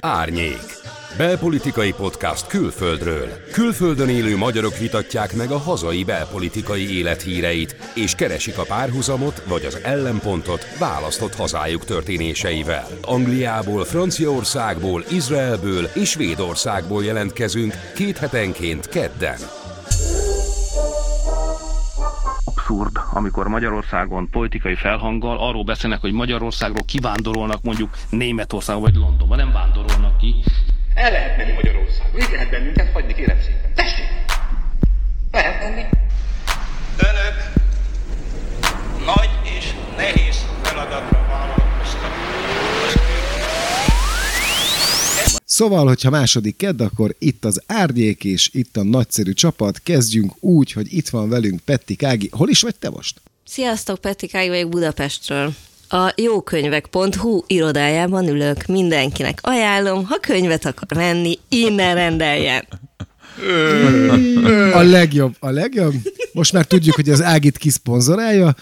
Árnyék. Belpolitikai podcast külföldről. Külföldön élő magyarok vitatják meg a hazai belpolitikai élethíreit, és keresik a párhuzamot vagy az ellenpontot választott hazájuk történéseivel. Angliából, Franciaországból, Izraelből és Svédországból jelentkezünk két hetenként kedden abszurd, amikor Magyarországon politikai felhanggal arról beszélnek, hogy Magyarországról kivándorolnak mondjuk Németországba vagy Londonba, nem vándorolnak ki. El lehet menni Magyarországon, itt lehet bennünket hagyni, kérem szépen. Tessék! Lehet menni. Önök nagy Szóval, hogyha második kedd, akkor itt az árnyék és itt a nagyszerű csapat. Kezdjünk úgy, hogy itt van velünk Petti Kági. Hol is vagy te most? Sziasztok, Peti Kági vagyok Budapestről. A jókönyvek.hu irodájában ülök, mindenkinek ajánlom, ha könyvet akar venni, innen rendeljen. A legjobb, a legjobb. Most már tudjuk, hogy az Ágit kiszponzorálja.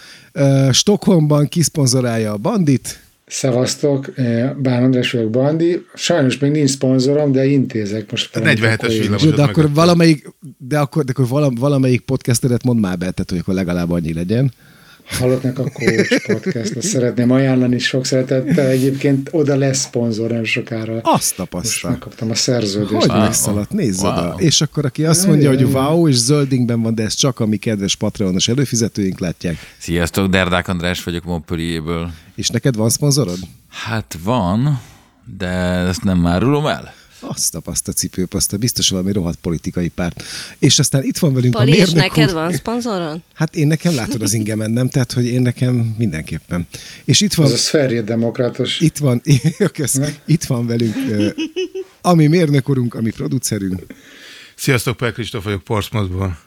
Stockholmban kiszponzorálja a Bandit. Szevasztok, Bán András vagyok Bandi. Sajnos még nincs szponzorom, de intézek most. A 47-es villamos. De akkor valamelyik, de akkor, de akkor valamelyik podcastedet mondd már be, tehát, hogy akkor legalább annyi legyen. Halottnak a Coach podcast szeretném ajánlani sok szeretettel. Egyébként oda lesz szponzor nem sokára. Azt tapasztal. Most megkaptam a szerződést. Hogy wow. megszaladt, nézd wow. oda. És akkor aki azt mondja, hogy wow, és zöldingben van, de ez csak a mi kedves Patreonos előfizetőink látják. Sziasztok, Derdák András vagyok Montpellierből. És neked van szponzorod? Hát van, de ezt nem árulom el. Azt a paszta cipőpaszta, biztos valami rohadt politikai párt. És aztán itt van velünk Pali, a mérnök neked úr. van szponzoron? Hát én nekem látod az ingemen, nem? Tehát, hogy én nekem mindenképpen. És itt van... Az a szferje demokratos. Itt van, kösz, itt van velünk ami mérnökorunk, ami producerünk. Sziasztok, Per Kristóf vagyok Portsmouthból.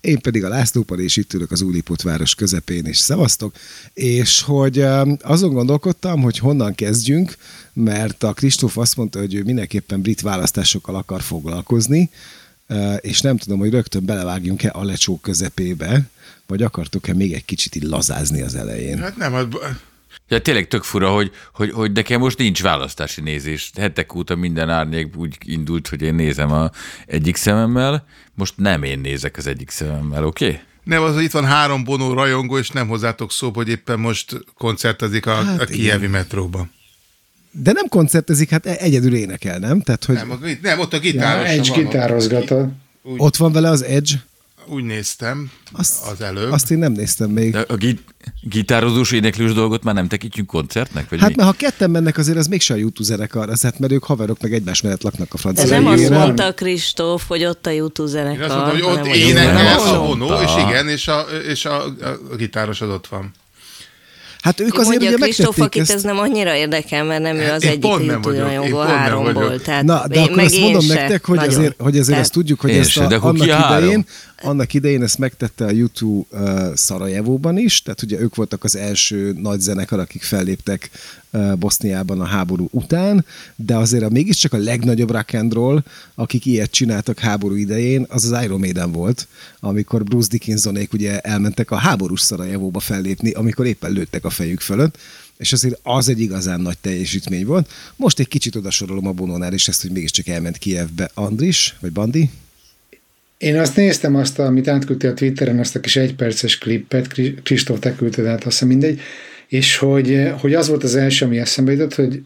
Én pedig a Lászlópal, és itt ülök az Úliput város közepén, és szevasztok. És hogy azon gondolkodtam, hogy honnan kezdjünk, mert a Kristóf azt mondta, hogy ő mindenképpen brit választásokkal akar foglalkozni, és nem tudom, hogy rögtön belevágjunk-e a lecsó közepébe, vagy akartok-e még egy kicsit így lazázni az elején? Hát nem, hát Ja, tényleg tök fura, hogy, hogy, hogy nekem most nincs választási nézés. Hetek óta minden árnyék úgy indult, hogy én nézem a egyik szememmel, most nem én nézek az egyik szememmel, oké? Okay? Nem, az, hogy itt van három bonó rajongó, és nem hozzátok szó, hogy éppen most koncertezik a, hát a kievi metróban. De nem koncertezik, hát egyedül énekel, nem? Tehát, hogy... nem, nem, ott a gitáros. Ja, Edge gitározgatod. Ott van vele az Edge? Úgy néztem azt, az előbb. Azt én nem néztem még. De a git- gitározós, éneklős dolgot már nem tekintjük koncertnek? Vagy hát mi? mert ha ketten mennek, azért az mégse a YouTube zenekar, az hát mert ők haverok meg egymás mellett laknak a francia. Ez nem azt mondta Kristóf, hogy ott a YouTube zenekar. Én azt mondtam, hogy ott énekel a vonó, és igen, és a, és a, a gitáros az ott van. Hát ők Jó, azért mondja ugye Kristóf, akit ezt... ez nem annyira érdekel, mert nem ő az Én egyik pont nem YouTube vagyok, én rajongó pont nem háromból. Tehát Na, de én, akkor meg azt mondom nektek, hogy nagyon. azért, hogy azért Tehát- azt tudjuk, hogy ezt a, annak idején, annak idején ezt megtette a YouTube uh, Szarajevóban is, tehát ugye ők voltak az első nagy zenekar, akik felléptek uh, Boszniában a háború után, de azért a mégiscsak a legnagyobb rock and roll, akik ilyet csináltak háború idején, az az Iron Maiden volt, amikor Bruce Dickinsonék ugye elmentek a háborús Szarajevóba fellépni, amikor éppen lőttek a fejük fölött, és azért az egy igazán nagy teljesítmény volt. Most egy kicsit odasorolom a Bonónál is ezt, hogy mégiscsak elment Kievbe Andris, vagy Bandi. Én azt néztem, azt, amit átküldtél a Twitteren, azt a kis egyperces klippet, Kri- Kristóf, te küldted át, azt hiszem mindegy, és hogy, hogy az volt az első, ami eszembe jutott, hogy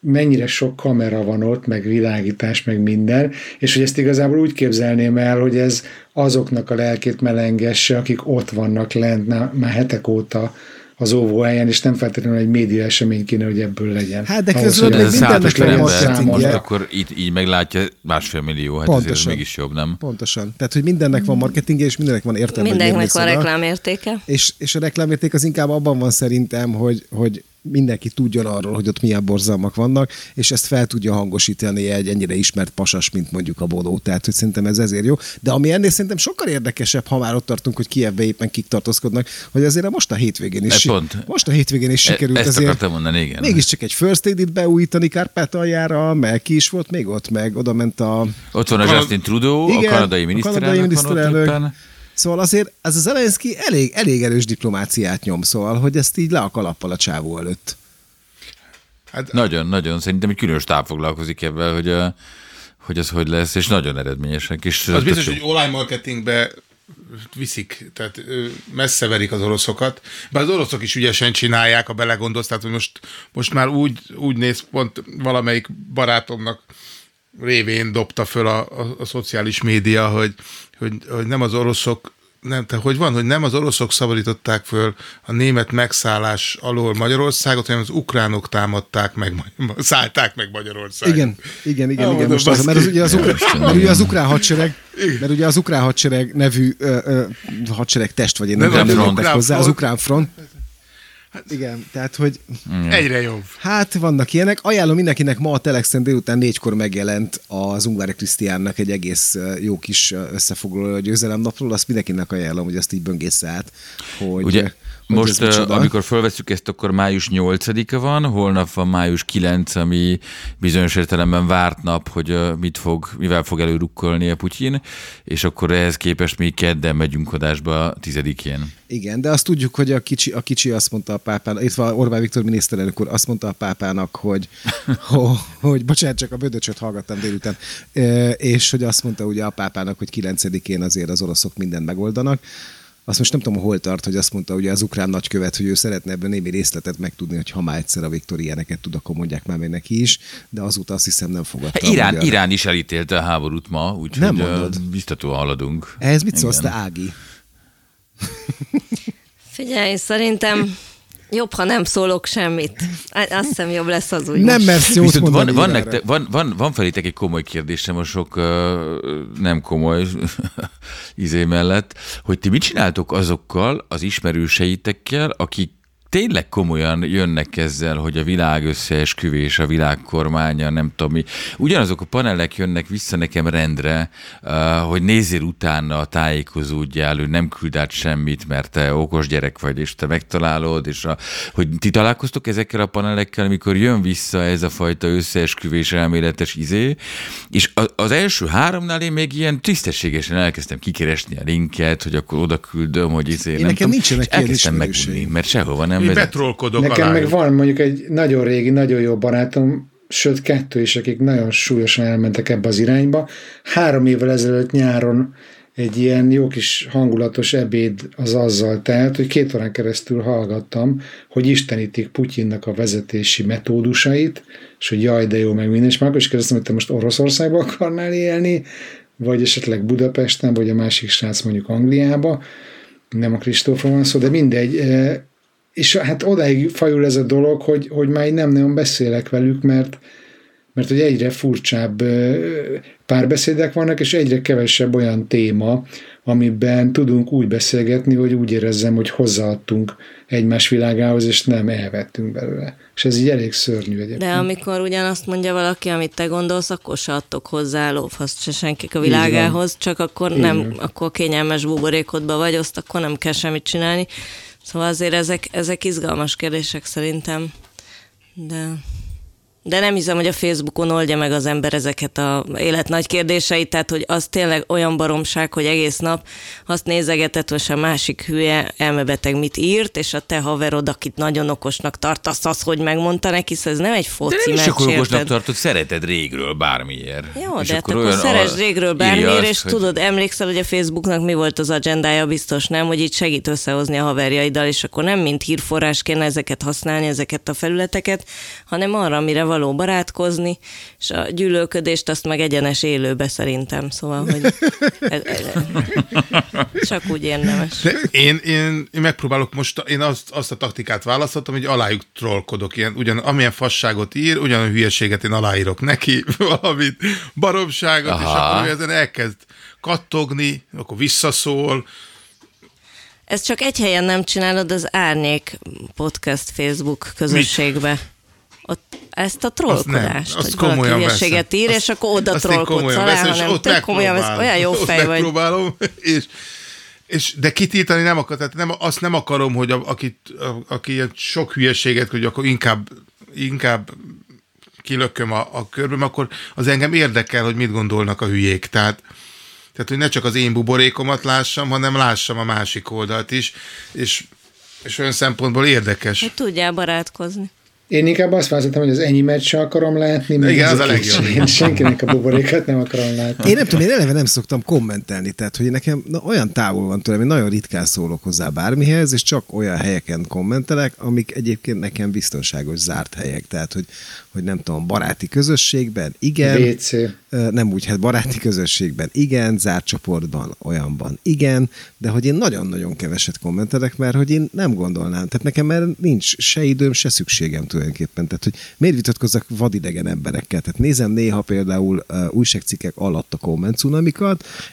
mennyire sok kamera van ott, meg világítás, meg minden, és hogy ezt igazából úgy képzelném el, hogy ez azoknak a lelkét melengesse, akik ott vannak lent már hetek óta az óvóhelyen, és nem feltétlenül egy média esemény kéne, hogy ebből legyen. Hát, de közben ez mindennek van marketingje. most akkor így, így meglátja másfél millió, hát Pontosan. ez mégis jobb, nem? Pontosan. Tehát, hogy mindennek van marketingje, és mindennek van értelme. Mindennek van reklámértéke. És, és a reklámérték az inkább abban van szerintem, hogy, hogy mindenki tudjon arról, hogy ott milyen borzalmak vannak, és ezt fel tudja hangosítani egy ennyire ismert pasas, mint mondjuk a Bodó. Tehát, hogy szerintem ez ezért jó. De ami ennél szerintem sokkal érdekesebb, ha már ott tartunk, hogy Kievbe éppen kik tartózkodnak, hogy azért a most a hétvégén is, E, pont. most a hétvégén is sikerült Ezt azért akartam mondani, igen. mégiscsak egy First Aid-it beújítani Kárpátaljára, meg ki is volt még ott, meg oda ment a Ott van a Kanad- Justin Trudeau, Igen, a kanadai a miniszterelnök, kanadai van ott miniszterelnök. Szóval azért ez az Zelenszky elég, elég erős diplomáciát nyom, szóval, hogy ezt így le a kalappal a csávó előtt. Hát, nagyon, nagyon. Szerintem egy külön stáb foglalkozik ebben, hogy, a, hogy az hogy lesz, és nagyon eredményesek. És az biztos, hogy online marketingbe viszik, tehát messze verik az oroszokat, bár az oroszok is ügyesen csinálják, ha belegondolsz, tehát hogy most, most már úgy, úgy néz, pont valamelyik barátomnak révén dobta föl a, a, a szociális média, hogy, hogy, hogy nem az oroszok nem, te hogy van, hogy nem az oroszok szabadították föl a német megszállás alól Magyarországot, hanem az ukránok támadták meg, szállták meg Magyarországot. Igen, igen, igen, ah, igen. Most az, mert, az, ugye az, ukrán, mert ugye az ukrán hadsereg, mert ugye az ukrán hadsereg nevű ö, ö, hadsereg test, vagy én nem, nem, nem, nem hozzá, az ukrán front, Hát, Igen, tehát, hogy... Egyre jobb. Hát vannak ilyenek. Ajánlom mindenkinek, ma a Telexen délután négykor megjelent az Ungvári Krisztiánnak egy egész jó kis összefoglaló a győzelemnapról. Azt mindenkinek ajánlom, hogy azt így böngészze át. Hogy, Ugye, most, amikor fölveszük ezt, akkor május 8-a van, holnap van május 9, ami bizonyos értelemben várt nap, hogy mit fog, mivel fog előrukkolni a Putyin, és akkor ehhez képest mi kedden megyünk adásba 10-én. Igen, de azt tudjuk, hogy a kicsi, a kicsi azt mondta a pápának, itt van Orbán Viktor miniszterelnök úr, azt mondta a pápának, hogy, hogy, hogy bocsánat, csak a bödöcsöt hallgattam délután, és hogy azt mondta ugye a pápának, hogy 9-én azért az oroszok mindent megoldanak azt most nem tudom, hol tart, hogy azt mondta ugye az ukrán nagykövet, hogy ő szeretne ebben némi részletet megtudni, hogy ha már egyszer a Viktor ilyeneket tud, akkor mondják már neki is, de azóta azt hiszem nem fogadta. Hát Irán, magyar... Irán is elítélte a háborút ma, úgyhogy biztatóan haladunk. Ehhez mit szólsz te, Ági? Figyelj, szerintem Jobb, ha nem szólok semmit. Azt hiszem jobb lesz az úgy. Nem mersz jót mondani. Van, van, nektek, van, van, van felétek egy komoly kérdésem a sok uh, nem komoly izé mellett, hogy ti mit csináltok azokkal az ismerőseitekkel, akik tényleg komolyan jönnek ezzel, hogy a világ összeesküvés, a világ kormánya, nem tudom mi. Ugyanazok a panelek jönnek vissza nekem rendre, uh, hogy nézzél utána, a tájékozódjál, ő nem küld át semmit, mert te okos gyerek vagy, és te megtalálod, és a, hogy ti találkoztok ezekkel a panelekkel, amikor jön vissza ez a fajta összeesküvés elméletes izé, és az első háromnál én még ilyen tisztességesen elkezdtem kikeresni a linket, hogy akkor oda küldöm, hogy izé, én nem nekem tudom, nincsenek elkezdtem megunni, mert sehova nem nem betrolkodok Nekem alájuk. meg van mondjuk egy nagyon régi, nagyon jó barátom, sőt kettő is, akik nagyon súlyosan elmentek ebbe az irányba. Három évvel ezelőtt nyáron egy ilyen jó kis hangulatos ebéd az azzal telt, hogy két órán keresztül hallgattam, hogy istenítik Putyinnak a vezetési metódusait, és hogy jaj, de jó, meg minden, és már is kérdeztem, hogy te most Oroszországba akarnál élni, vagy esetleg Budapesten, vagy a másik srác mondjuk Angliába, nem a Kristófról van szó, de mindegy, eh, és hát odáig fajul ez a dolog, hogy, hogy már nem nagyon beszélek velük, mert, mert hogy egyre furcsább párbeszédek vannak, és egyre kevesebb olyan téma, amiben tudunk úgy beszélgetni, hogy úgy érezzem, hogy hozzáadtunk egymás világához, és nem elvettünk belőle. És ez így elég szörnyű egyébként. De amikor ugyanazt mondja valaki, amit te gondolsz, akkor se adtok hozzá lófaszt se senkik a világához, csak akkor nem, akkor kényelmes buborékodba vagy, azt akkor nem kell semmit csinálni. Szóval azért ezek, ezek izgalmas kérdések szerintem. De... De nem hiszem, hogy a Facebookon oldja meg az ember ezeket a élet nagy kérdéseit, tehát hogy az tényleg olyan baromság, hogy egész nap azt nézegetett, hogy a másik hülye elmebeteg mit írt, és a te haverod, akit nagyon okosnak tartasz, az, hogy megmondta neki, szóval ez nem egy foci De nem is akkor okosnak tartod, szereted régről bármiért. Jó, és de hát akkor, akkor szeres régről bármiért, és hogy... tudod, emlékszel, hogy a Facebooknak mi volt az agendája, biztos nem, hogy itt segít összehozni a haverjaiddal, és akkor nem mint hírforrás kéne ezeket használni, ezeket a felületeket, hanem arra, amire való barátkozni, és a gyűlölködést azt meg egyenes élőbe szerintem, szóval, hogy ez, ez, csak úgy érdemes. De én, én, én megpróbálok most, én azt, azt a taktikát választottam, hogy alájuk trollkodok, ilyen, ugyan, amilyen fasságot ír, ugyan a hülyeséget én aláírok neki, valamit, baromságot, Aha. és akkor ő ezen elkezd kattogni, akkor visszaszól, ezt csak egy helyen nem csinálod, az Árnyék Podcast Facebook közösségbe. Mit? Ott ezt a trollkodást, azt nem, azt hogy valaki ír, azt, és akkor oda trollkodsz alá, hanem tök komolyan vesz, olyan jó fej vagy. És, és, de kitiltani nem akar, tehát nem, azt nem akarom, hogy a, akit, a, aki sok hülyeséget, hogy akkor inkább, inkább kilököm a, a körbe, akkor az engem érdekel, hogy mit gondolnak a hülyék. Tehát, tehát, hogy ne csak az én buborékomat lássam, hanem lássam a másik oldalt is, és, és olyan szempontból érdekes. Hogy tudjál barátkozni. Én inkább azt választottam, hogy az enyémet se akarom látni, meg Igen, az a ezeket legjobb. Én senkinek a buborékat nem akarom látni. Én nem tudom, én eleve nem szoktam kommentelni, tehát hogy nekem na, olyan távol van tőlem, hogy nagyon ritkán szólok hozzá bármihez, és csak olyan helyeken kommentelek, amik egyébként nekem biztonságos zárt helyek, tehát hogy, hogy nem tudom, baráti közösségben, igen, WC. Nem úgy, hát baráti közösségben igen, zárt csoportban, olyanban igen, de hogy én nagyon-nagyon keveset kommentelek, mert hogy én nem gondolnám, tehát nekem már nincs se időm, se szükségem tulajdonképpen, tehát hogy miért vitatkozzak vadidegen emberekkel, tehát nézem néha például uh, újságcikkek alatt a komment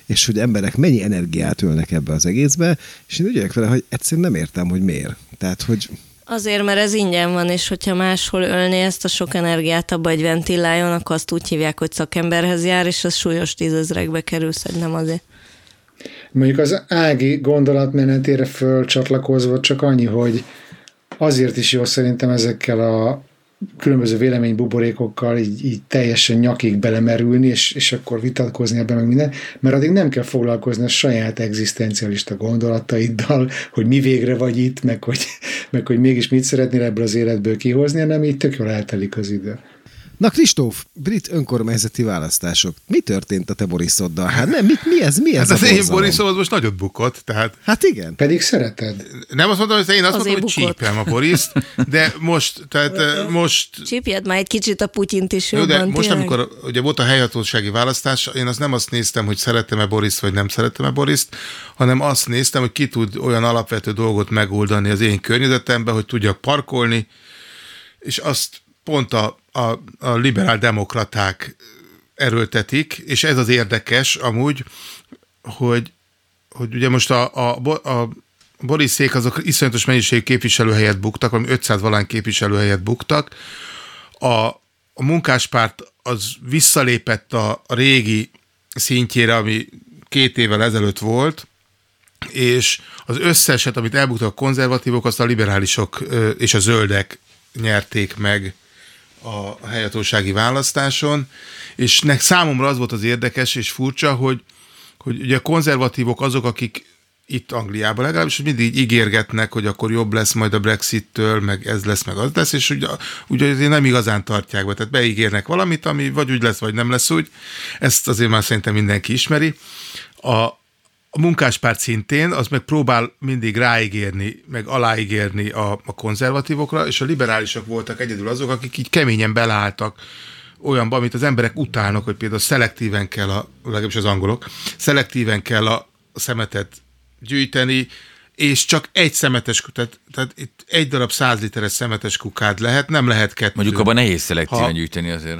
és hogy emberek mennyi energiát ölnek ebbe az egészbe, és én úgy vagyok vele, hogy egyszerűen nem értem, hogy miért. Tehát, hogy Azért, mert ez ingyen van, és hogyha máshol ölné ezt a sok energiát abba, hogy ventiláljon, akkor azt úgy hívják, hogy szakemberhez jár, és az súlyos tízezrekbe kerül, szerintem azért. Mondjuk az Ági gondolatmenetére fölcsatlakozva csak annyi, hogy azért is jó szerintem ezekkel a különböző véleménybuborékokkal így, így teljesen nyakig belemerülni, és, és akkor vitatkozni ebben meg minden, mert addig nem kell foglalkozni a saját egzisztencialista gondolataiddal, hogy mi végre vagy itt, meg hogy, meg hogy mégis mit szeretnél ebből az életből kihozni, hanem így tök jól eltelik az idő. Na Kristóf, brit önkormányzati választások. Mi történt a te Borisoddal? Hát nem, mit, mi ez? Mi ez Hát a az én? Borisov az most nagyot bukott, tehát Hát igen. Pedig szereted. nem azt mondom, hogy én azt Azért mondom, hogy bukott. csípem a Boriszt, de most, tehát eh, most Csípjed már egy kicsit a Putyint is jobban. de most, tényleg. amikor ugye volt a helyhatósági választás, én azt nem azt néztem, hogy szeretem-e Boriszt, vagy nem szeretem-e Boriszt, hanem azt néztem, hogy ki tud olyan alapvető dolgot megoldani az én környezetemben, hogy tudjak parkolni, és azt pont a, a, a liberál demokraták erőltetik, és ez az érdekes amúgy, hogy, hogy ugye most a, a, a Boriszék azok iszonyatos mennyiségű képviselőhelyet buktak, valami 500 valány képviselőhelyet buktak, a, a munkáspárt az visszalépett a, régi szintjére, ami két évvel ezelőtt volt, és az összeset, amit elbuktak a konzervatívok, azt a liberálisok és a zöldek nyerték meg a helyhatósági választáson, és nek számomra az volt az érdekes és furcsa, hogy, hogy ugye a konzervatívok azok, akik itt Angliában legalábbis mindig ígérgetnek, hogy akkor jobb lesz majd a Brexit-től, meg ez lesz, meg az lesz, és ugye, ugye nem igazán tartják be, tehát beígérnek valamit, ami vagy úgy lesz, vagy nem lesz úgy. Ezt azért már szerintem mindenki ismeri. A, a munkáspárt szintén, az meg próbál mindig ráígérni, meg aláígérni a, a konzervatívokra, és a liberálisok voltak egyedül azok, akik így keményen beleálltak olyanba, amit az emberek utálnak, hogy például szelektíven kell, a, legalábbis az angolok, szelektíven kell a szemetet gyűjteni, és csak egy szemetes, tehát, tehát itt egy darab száz literes szemetes kukád lehet, nem lehet kettő. Mondjuk abban nehéz szelektíven Ha- gyűjteni azért.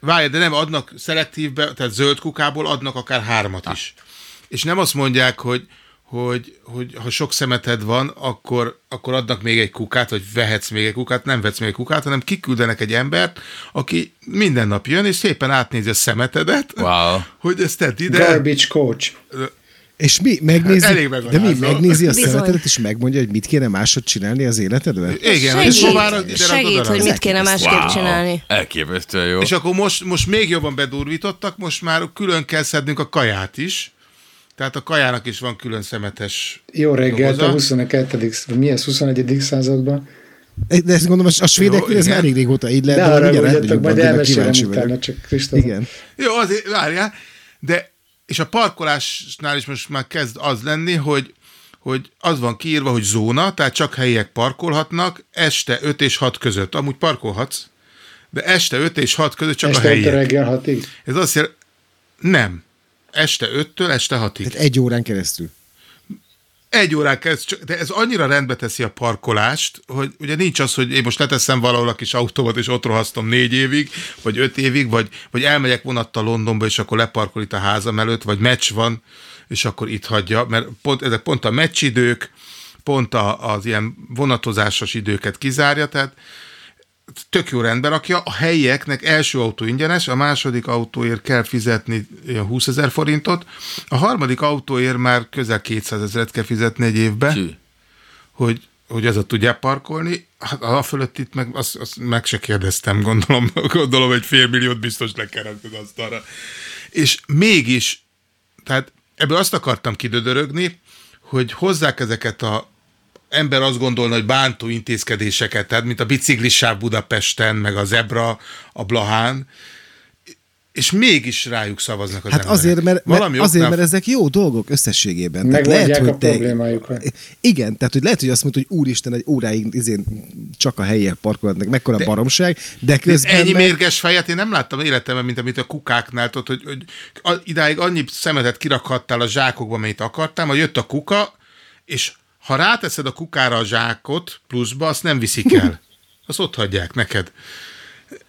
Várj, de nem adnak szelektívbe, tehát zöld kukából adnak akár hármat is. És nem azt mondják, hogy, hogy, hogy ha sok szemeted van, akkor, akkor adnak még egy kukát, vagy vehetsz még egy kukát, nem vetsz még egy kukát, hanem kiküldenek egy embert, aki minden nap jön, és szépen átnézi a szemetedet, Wow. hogy ezt tedd ide. Garbage coach. És mi megnézi, Hát elég de mi megnézi a szemetedet, és megmondja, hogy mit kéne másod csinálni az életedben? Igen, és Segít, hová ide rakod segít hogy mit kéne másképp csinálni. Elképesztően jó. És akkor most, most még jobban bedurvítottak, most már külön kell szednünk a kaját is. Tehát a kajának is van külön szemetes Jó reggelt a doboza. 22. vagy mi ez, 21. században? De ezt gondolom, a svédeknél ez igen. már elég régóta így lehet, de arra elmegyünk, majd de elmesélem utána, csak Kristóf. Igen. Jó, azért várjál, de és a parkolásnál is most már kezd az lenni, hogy hogy az van kiírva, hogy zóna, tehát csak helyiek parkolhatnak, este 5 és 6 között. Amúgy parkolhatsz, de este 5 és 6 között csak Este a 5 helyiek. reggel hatig. Ez azt jelenti, nem. Este 5-től este 6-ig. Tehát egy órán keresztül. Egy órán csak- de ez annyira rendbe teszi a parkolást, hogy ugye nincs az, hogy én most leteszem valahol a kis autómat, és ott rohasztom négy évig, vagy öt évig, vagy, vagy elmegyek vonattal Londonba, és akkor leparkol itt a házam előtt, vagy meccs van, és akkor itt hagyja, mert pont, ezek pont a meccsidők, pont a, az ilyen vonatozásos időket kizárja, tehát tök jó rendben rakja. A helyieknek első autó ingyenes, a második autóért kell fizetni ilyen 20 ezer forintot, a harmadik autóért már közel 200 ezeret kell fizetni egy évbe, Tű. hogy, hogy azot tudják parkolni. Hát a fölött itt meg, azt, azt meg se kérdeztem, gondolom, gondolom egy fél milliót biztos lekeretted azt arra. És mégis, tehát ebből azt akartam kidödörögni, hogy hozzák ezeket a ember azt gondolna, hogy bántó intézkedéseket, tehát mint a biciklisáv Budapesten, meg a zebra a Blahán, és mégis rájuk szavaznak az Hát emberek. azért, mert, mert, Valami azért, oknál- mert ezek jó dolgok összességében. Megoldják a te- problémájukat. Igen, tehát hogy lehet, hogy azt mondod, hogy úristen, egy óráig izén csak a helyiek parkolhatnak, mekkora de, baromság, de közben Ennyi meg, mérges fejet én nem láttam életemben, mint amit a kukáknál, tudod, hogy, hogy a- idáig annyi szemetet kirakhattál a zsákokba, amit akartál, majd jött a kuka, és ha ráteszed a kukára a zsákot pluszba, azt nem viszik el. Azt ott hagyják neked.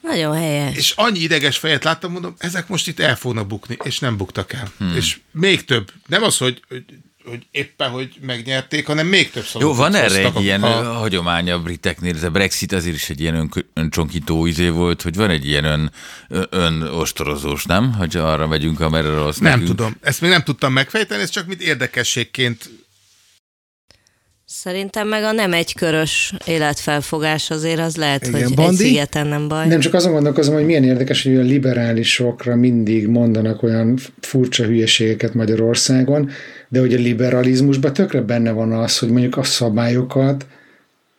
Nagyon helyes. És annyi ideges fejet láttam, mondom, ezek most itt el fognak bukni, és nem buktak el. Hmm. És még több. Nem az, hogy, hogy, hogy éppen, hogy megnyerték, hanem még több Jó, szavazatot van erre egy a- ilyen a- hagyomány a briteknél, ez a Brexit azért is egy ilyen ön, öncsonkító izé volt, hogy van egy ilyen ön, ön, ostorozós, nem? Hogy arra megyünk, amerre rossz Nem nekünk. tudom. Ezt még nem tudtam megfejteni, ez csak mint érdekességként Szerintem meg a nem egykörös életfelfogás azért az lehet, Igen, hogy Bandi? egy szigeten nem baj. Nem csak azon gondolkozom, hogy milyen érdekes, hogy a liberálisokra mindig mondanak olyan furcsa hülyeségeket Magyarországon, de hogy a liberalizmusban tökre benne van az, hogy mondjuk a szabályokat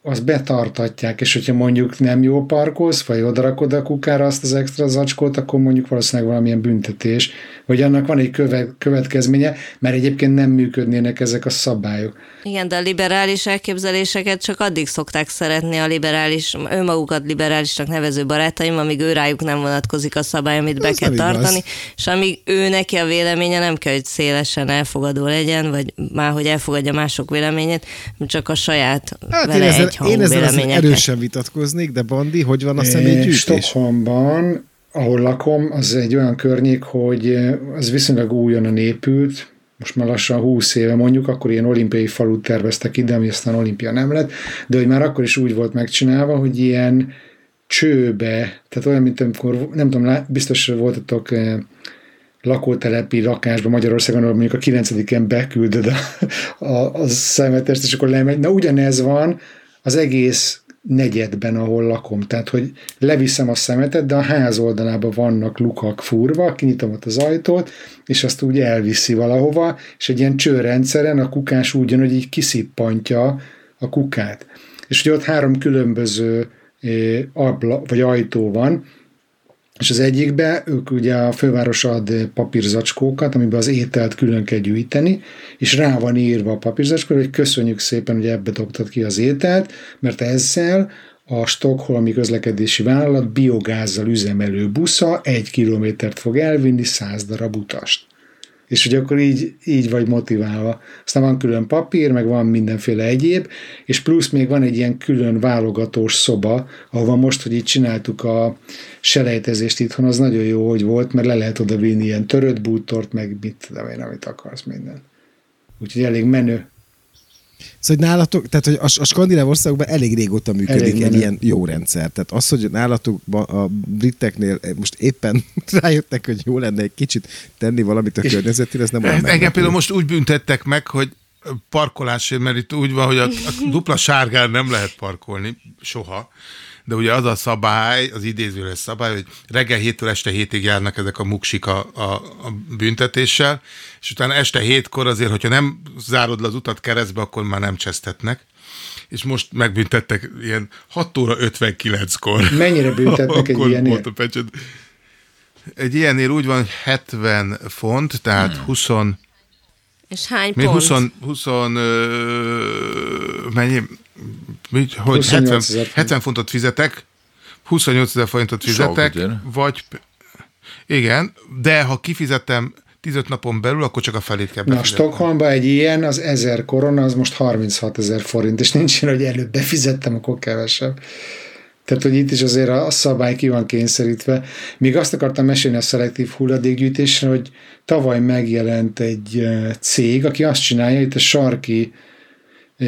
azt betartatják, és hogyha mondjuk nem jó parkolsz, vagy odarakod a kukára azt az extra zacskót, akkor mondjuk valószínűleg valamilyen büntetés, vagy annak van egy köve- következménye, mert egyébként nem működnének ezek a szabályok. Igen, de a liberális elképzeléseket csak addig szokták szeretni a liberális, önmagukat liberálisnak nevező barátaim, amíg ő rájuk nem vonatkozik a szabály, amit be Ez kell nem igaz. tartani, és amíg ő neki a véleménye nem kell, hogy szélesen elfogadó legyen, vagy már, hogy elfogadja mások véleményét, csak a saját Hát vele egyhangú én ezzel véleményeket. erősen vitatkoznék, de Bandi, hogy van a személygyűjtés? Stockholmban, ahol lakom, az egy olyan környék, hogy eh, az viszonylag újonnan épült, most már lassan 20 éve mondjuk, akkor ilyen olimpiai falut terveztek ide, ami aztán olimpia nem lett, de hogy már akkor is úgy volt megcsinálva, hogy ilyen csőbe, tehát olyan, mint amikor, nem tudom, biztos voltatok eh, lakótelepi lakásba Magyarországon, ahol mondjuk a 9 beküldöd a, a, a szemetest, és akkor lemegy. Na ugyanez van az egész negyedben, ahol lakom. Tehát, hogy leviszem a szemetet, de a ház oldalában vannak lukak furva, kinyitom ott az ajtót, és azt úgy elviszi valahova, és egy ilyen csőrendszeren a kukás úgy jön, hogy így kiszippantja a kukát. És ugye ott három különböző eh, abla, vagy ajtó van, és az egyikbe ők ugye a főváros ad papírzacskókat, amiben az ételt külön kell gyűjteni, és rá van írva a papírzacskóra, hogy köszönjük szépen, hogy ebbe dobtad ki az ételt, mert ezzel a Stockholmi közlekedési vállalat biogázzal üzemelő busza egy kilométert fog elvinni száz darab utast. És hogy akkor így, így vagy motiválva. Aztán van külön papír, meg van mindenféle egyéb, és plusz még van egy ilyen külön válogatós szoba, ahova most, hogy így csináltuk a selejtezést itthon, az nagyon jó, hogy volt, mert le lehet oda vinni ilyen törött bútort, meg mit tudom én, amit akarsz minden. Úgyhogy elég menő. Szóval hogy nálatok, tehát hogy a, a skandináv országokban elég régóta működik Elég egy ilyen jó rendszer. Tehát az, hogy nálatok a briteknél most éppen rájöttek, hogy jó lenne egy kicsit tenni valamit a környezetére, ez nem olyan Engem például most úgy büntettek meg, hogy parkolásért, mert itt úgy van, hogy a, a dupla sárgán nem lehet parkolni, soha. De ugye az a szabály, az idézőles szabály, hogy reggel 7-től este 7-ig járnak ezek a muksik a, a, a büntetéssel, és utána este 7-kor azért, hogyha nem zárod le az utat keresztbe, akkor már nem csesztetnek. És most megbüntettek ilyen 6 óra 59-kor. Mennyire büntetnek egy ilyenért? volt a pecset. Egy ilyennél úgy van, hogy 70 font, tehát 20, És hány mi pont? 20, 20 ö, mennyi, mit, hogy 28 70, ezer font. 70 fontot fizetek, 28 ezer forintot fizetek, ugye? vagy, igen, de ha kifizetem 15 napon belül, akkor csak a felét kell Na, befizetnem. Stockholmban egy ilyen, az 1000 korona, az most 36 ezer forint, és nincs ilyen, hogy előbb befizettem, akkor kevesebb. Tehát, hogy itt is azért a szabály ki van kényszerítve. Még azt akartam mesélni a szelektív hulladékgyűjtésre, hogy tavaly megjelent egy eh, cég, aki azt csinálja, itt a sarki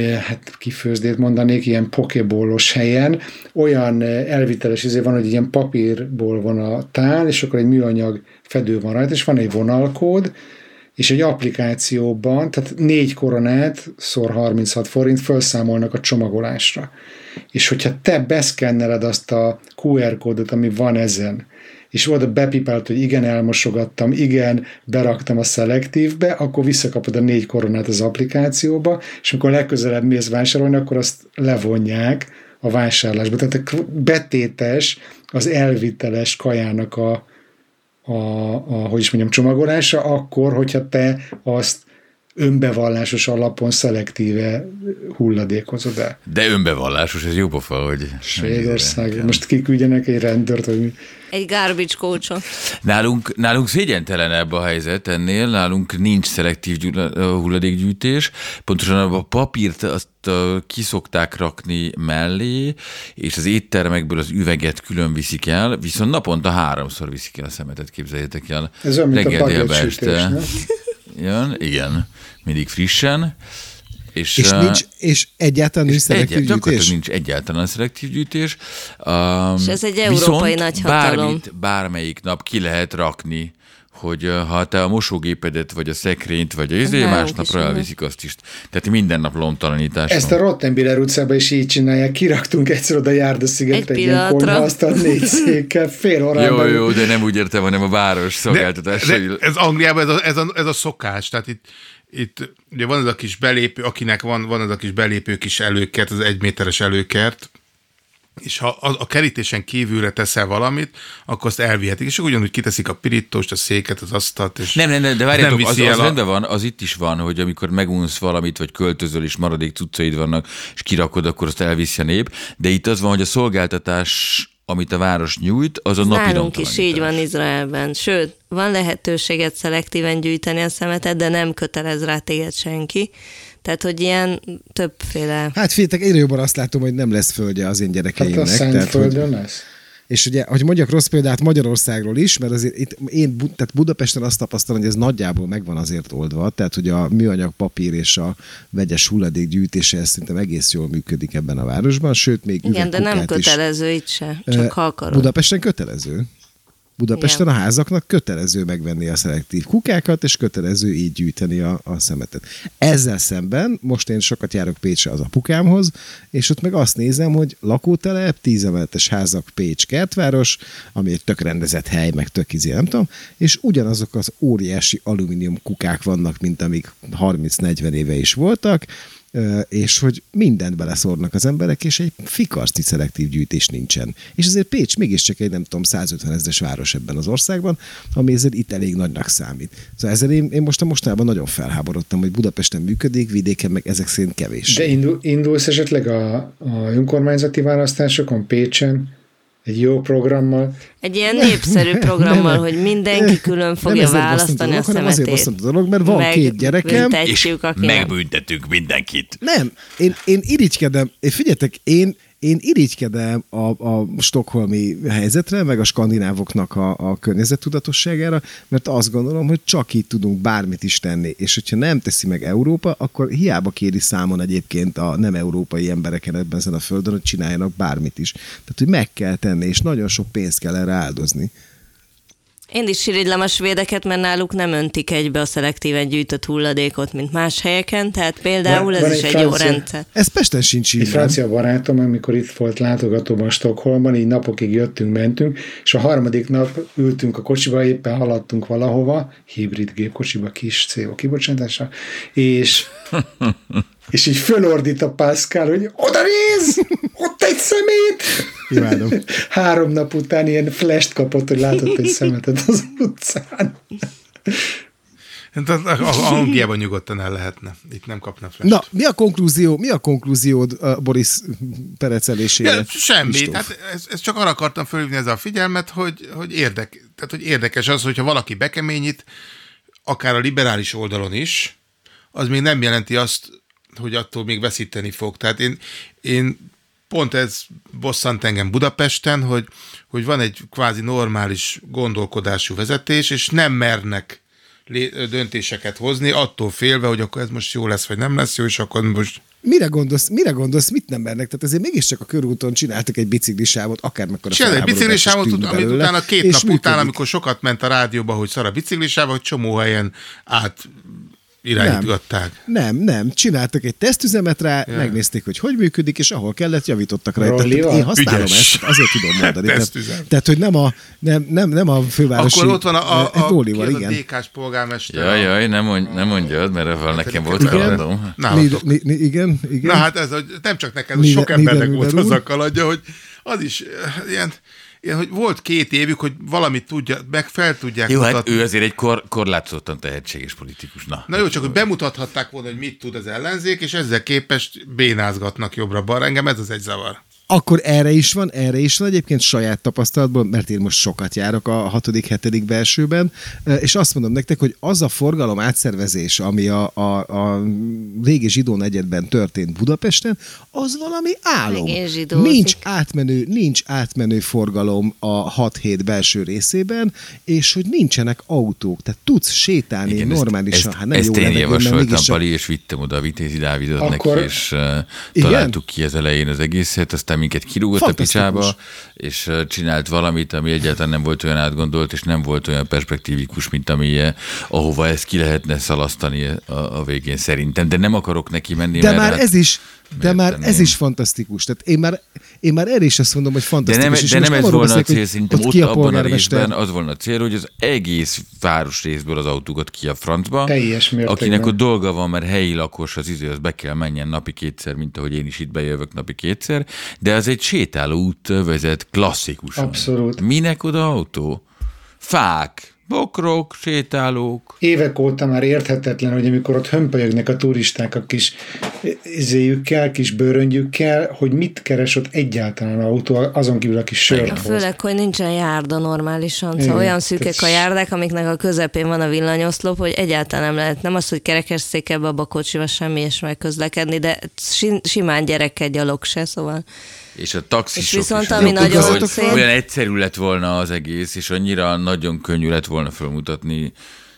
hát kifőzdét mondanék, ilyen pokéballos helyen, olyan elviteles izé van, hogy ilyen papírból van a tál, és akkor egy műanyag fedő van rajta, és van egy vonalkód, és egy applikációban, tehát négy koronát szor 36 forint felszámolnak a csomagolásra. És hogyha te beszkenneled azt a QR kódot, ami van ezen, és oda bepipált, hogy igen, elmosogattam, igen, beraktam a szelektívbe, akkor visszakapod a négy koronát az applikációba, és amikor legközelebb mész vásárolni, akkor azt levonják a vásárlásba. Tehát a betétes, az elviteles kajának a, a, a, hogy is mondjam, csomagolása, akkor, hogyha te azt önbevallásos alapon szelektíve hulladékozod el. De önbevallásos, ez jó pofa, hogy... Svédország, most kiküldjenek egy rendőrt, hogy mi. Egy garbage coachon. Nálunk, nálunk szégyentelenebb a helyzet ennél, nálunk nincs szelektív gyula- hulladékgyűjtés, pontosan a papírt azt kiszokták rakni mellé, és az éttermekből az üveget külön viszik el, viszont naponta háromszor viszik el a szemetet, képzeljétek el. Ez olyan, mint a Reggel, este. Jön, igen, mindig frissen. És, És, nincs, és egyáltalán nincs szelektív Egyet, gyakorlatilag gyűjtés? nincs egyáltalán szelektív gyűjtés. Um, És ez egy európai nagyhatalom. Bármit, bármelyik nap ki lehet rakni, hogy ha te a mosógépedet, vagy a szekrényt, vagy a izé, másnapra elviszik azt is. Tehát minden nap lomtalanítás Ezt a. Rottenbiller utcában is így csinálják. Kiraktunk egyszer oda Járda szigetre Egy egy ilyen pillanatra. konyhaasztal négy székkel, fél Jó, órában. jó, de nem úgy értem, hanem a város De, szolgáltatásai. de ez Angliában ez a, ez, a, ez a szokás, tehát itt, itt ugye van ez a kis belépő, akinek van, van ez a kis belépő kis előkert, az egyméteres előkert, és ha a, a kerítésen kívülre teszel valamit, akkor azt elvihetik, és ugyanúgy kiteszik a pirítóst, a széket, az asztalt, és Nem, nem, nem, de nem várjátok, az, viszi az el a- rendben van, az itt is van, hogy amikor megunsz valamit, vagy költözöl, és maradék cuccaid vannak, és kirakod, akkor azt elviszi a nép, de itt az van, hogy a szolgáltatás, amit a város nyújt, az a napi Nálunk is így van Izraelben. Sőt, van lehetőséget szelektíven gyűjteni a szemetet, de nem kötelez rá téged senki. Tehát, hogy ilyen többféle... Hát figyeljetek, egyre jobban azt látom, hogy nem lesz földje az én Hát a gyerekeimnek. tehát, hogy, Szentföldön lesz. és ugye, hogy mondjak rossz példát Magyarországról is, mert azért itt én tehát Budapesten azt tapasztalom, hogy ez nagyjából megvan azért oldva, tehát hogy a műanyag papír és a vegyes hulladék gyűjtése ez szerintem egész jól működik ebben a városban, sőt még Igen, de nem üvegkukát is. kötelező itt se, csak ha akarod. Budapesten kötelező. Budapesten Igen. a házaknak kötelező megvenni a szelektív kukákat, és kötelező így gyűjteni a, a szemetet. Ezzel szemben, most én sokat járok Pécsre az apukámhoz, és ott meg azt nézem, hogy lakótelep, tízemeletes házak Pécs kertváros, ami egy tök rendezett hely, meg tök izé, nem tudom, és ugyanazok az óriási alumínium kukák vannak, mint amik 30-40 éve is voltak, és hogy mindent beleszórnak az emberek, és egy fikarcti szelektív gyűjtés nincsen. És azért Pécs mégiscsak egy, nem tudom, 150 ezres város ebben az országban, ami ezért itt elég nagynak számít. Szóval ezzel én, én most a mostában nagyon felháborodtam, hogy Budapesten működik, vidéken meg ezek szerint kevés. De indul, indulsz esetleg a, a önkormányzati választásokon Pécsen egy jó programmal, Egy ilyen népszerű programmal, hogy mindenki külön fogja választani a dolog, hanem azért szemetét. bosszant a dolog, mert van két gyerekem, nem. megbüntetünk mindenkit. Nem, én, én irigykedem, én figyeljetek, én, én irigykedem a, a stokholmi helyzetre, meg a skandinávoknak a, a környezettudatosságára, mert azt gondolom, hogy csak így tudunk bármit is tenni, és hogyha nem teszi meg Európa, akkor hiába kéri számon egyébként a nem európai embereken ebben ezen a földön, hogy csináljanak bármit is. Tehát, hogy meg kell tenni, és nagyon sok pénzt kell erre áldozni. Én is irigylem a svédeket, mert náluk nem öntik egybe a szelektíven gyűjtött hulladékot, mint más helyeken, tehát például Van- ez van is egy egy jó francia- rendszer. Ez Pesten sincs Egy így. nem? francia barátom, amikor itt volt látogatóban Stockholmban, így napokig jöttünk, mentünk, és a harmadik nap ültünk a kocsiba, éppen haladtunk valahova, hibrid gépkocsiba, kis CO kibocsátása, és, és így fölordít a Pascal, hogy oda néz! Ott egy szemét! Imádom. Három nap után ilyen flash kapott, hogy látott egy szemetet az utcán. Hát az- a- a- Angliában nyugodtan el lehetne. Itt nem kapna flash. Na, mi a konklúzió, mi a konklúziód uh, Boris perecelésére? Ja, semmi. Hát ez, ez csak arra akartam fölhívni ez a figyelmet, hogy, hogy, érdek, tehát, hogy érdekes az, hogyha valaki bekeményít, akár a liberális oldalon is, az még nem jelenti azt, hogy attól még veszíteni fog. Tehát én, én pont ez bosszant engem Budapesten, hogy, hogy van egy kvázi normális gondolkodású vezetés, és nem mernek döntéseket hozni, attól félve, hogy akkor ez most jó lesz, vagy nem lesz jó, és akkor most Mire gondolsz, mire gondolsz, mit nem mernek? Tehát azért mégiscsak a körúton csináltak egy biciklisávot, akármekkora Csinálj egy biciklisávot, amit belőle, utána két nap után, működik. amikor sokat ment a rádióba, hogy szar a biciklisáv, hogy csomó helyen át irányítgatták. Nem, nem. Csináltak egy tesztüzemet rá, Ja. megnézték, hogy hogy működik, és ahol kellett, javítottak rajta. Rollival? Tehát én használom Ügyes. ezt, azért tudom mondani. tehát, Tesztüzem. tehát, hogy nem a, nem, nem, nem a fővárosi... Akkor ott van a, a, egy a, az igen. a DK-s polgármester. Jaj, jaj, nem, mondj, nem mondjad, mert avval nekem volt Igen. kalandom. Igen, igen. Na hát ez, hogy nem csak neked, sok embernek volt az a kalandja, hogy az is eh, ilyen, ilyen, hogy volt két évük, hogy valamit tudja, meg fel tudják Jó, hát mutatni. ő azért egy kor, korlátozottan tehetséges politikus. Na, Na jó, csak hogy bemutathatták volna, hogy mit tud az ellenzék, és ezzel képest bénázgatnak jobbra-balra. Engem ez az egy zavar. Akkor erre is van, erre is van egyébként saját tapasztalatból, mert én most sokat járok a hatodik, hetedik belsőben, és azt mondom nektek, hogy az a forgalom átszervezés, ami a, a, a régi zsidó negyedben történt Budapesten, az valami álom. Nincs átmenő, nincs átmenő forgalom a 6-7 belső részében, és hogy nincsenek autók, tehát tudsz sétálni Igen, normálisan. ezt, hát nem ezt jó én mert javasoltam, Pali, és vittem oda a Vitézi Dávidot Akkor- neki, és uh, Igen? találtuk ki az elején az egészet, aztán minket kirúgott a picsába, és csinált valamit, ami egyáltalán nem volt olyan átgondolt, és nem volt olyan perspektívikus, mint ami, uh, ahova ezt ki lehetne szalasztani a, a végén szerintem, de nem akarok neki menni, De már hát- ez is, de már Érteném. ez is fantasztikus. Tehát én már, én már erre is azt mondom, hogy De fantasztikus. nem, és de nem ez volna a beszélek, cél, hogy szerintem ott, a abban a részben az volna a cél, hogy az egész város részből az autókat ki a francba. Teljes mértékben. Akinek ott dolga van, mert helyi lakos az izé, az be kell menjen napi kétszer, mint ahogy én is itt bejövök napi kétszer, de az egy sétáló út vezet klasszikusan. Abszolút. Minek oda autó? Fák, bokrok, sétálók. Évek óta már érthetetlen, hogy amikor ott hömpölyögnek a turisták a kis izéjükkel, kis bőröngyükkel, hogy mit keres ott egyáltalán autó, azon kívül a kis sört. Főleg, hogy nincsen járda normálisan. Szóval olyan szűkek a járdák, amiknek a közepén van a villanyoszlop, hogy egyáltalán nem lehet. Nem az, hogy kerekesszékkel kocsiba semmi és megközlekedni, de si- simán gyerekkel gyalog se, szóval. És a taxisok És viszont is ami olyan- nagyon hogy szép- olyan egyszerű lett volna az egész, és annyira nagyon könnyű lett volna felmutatni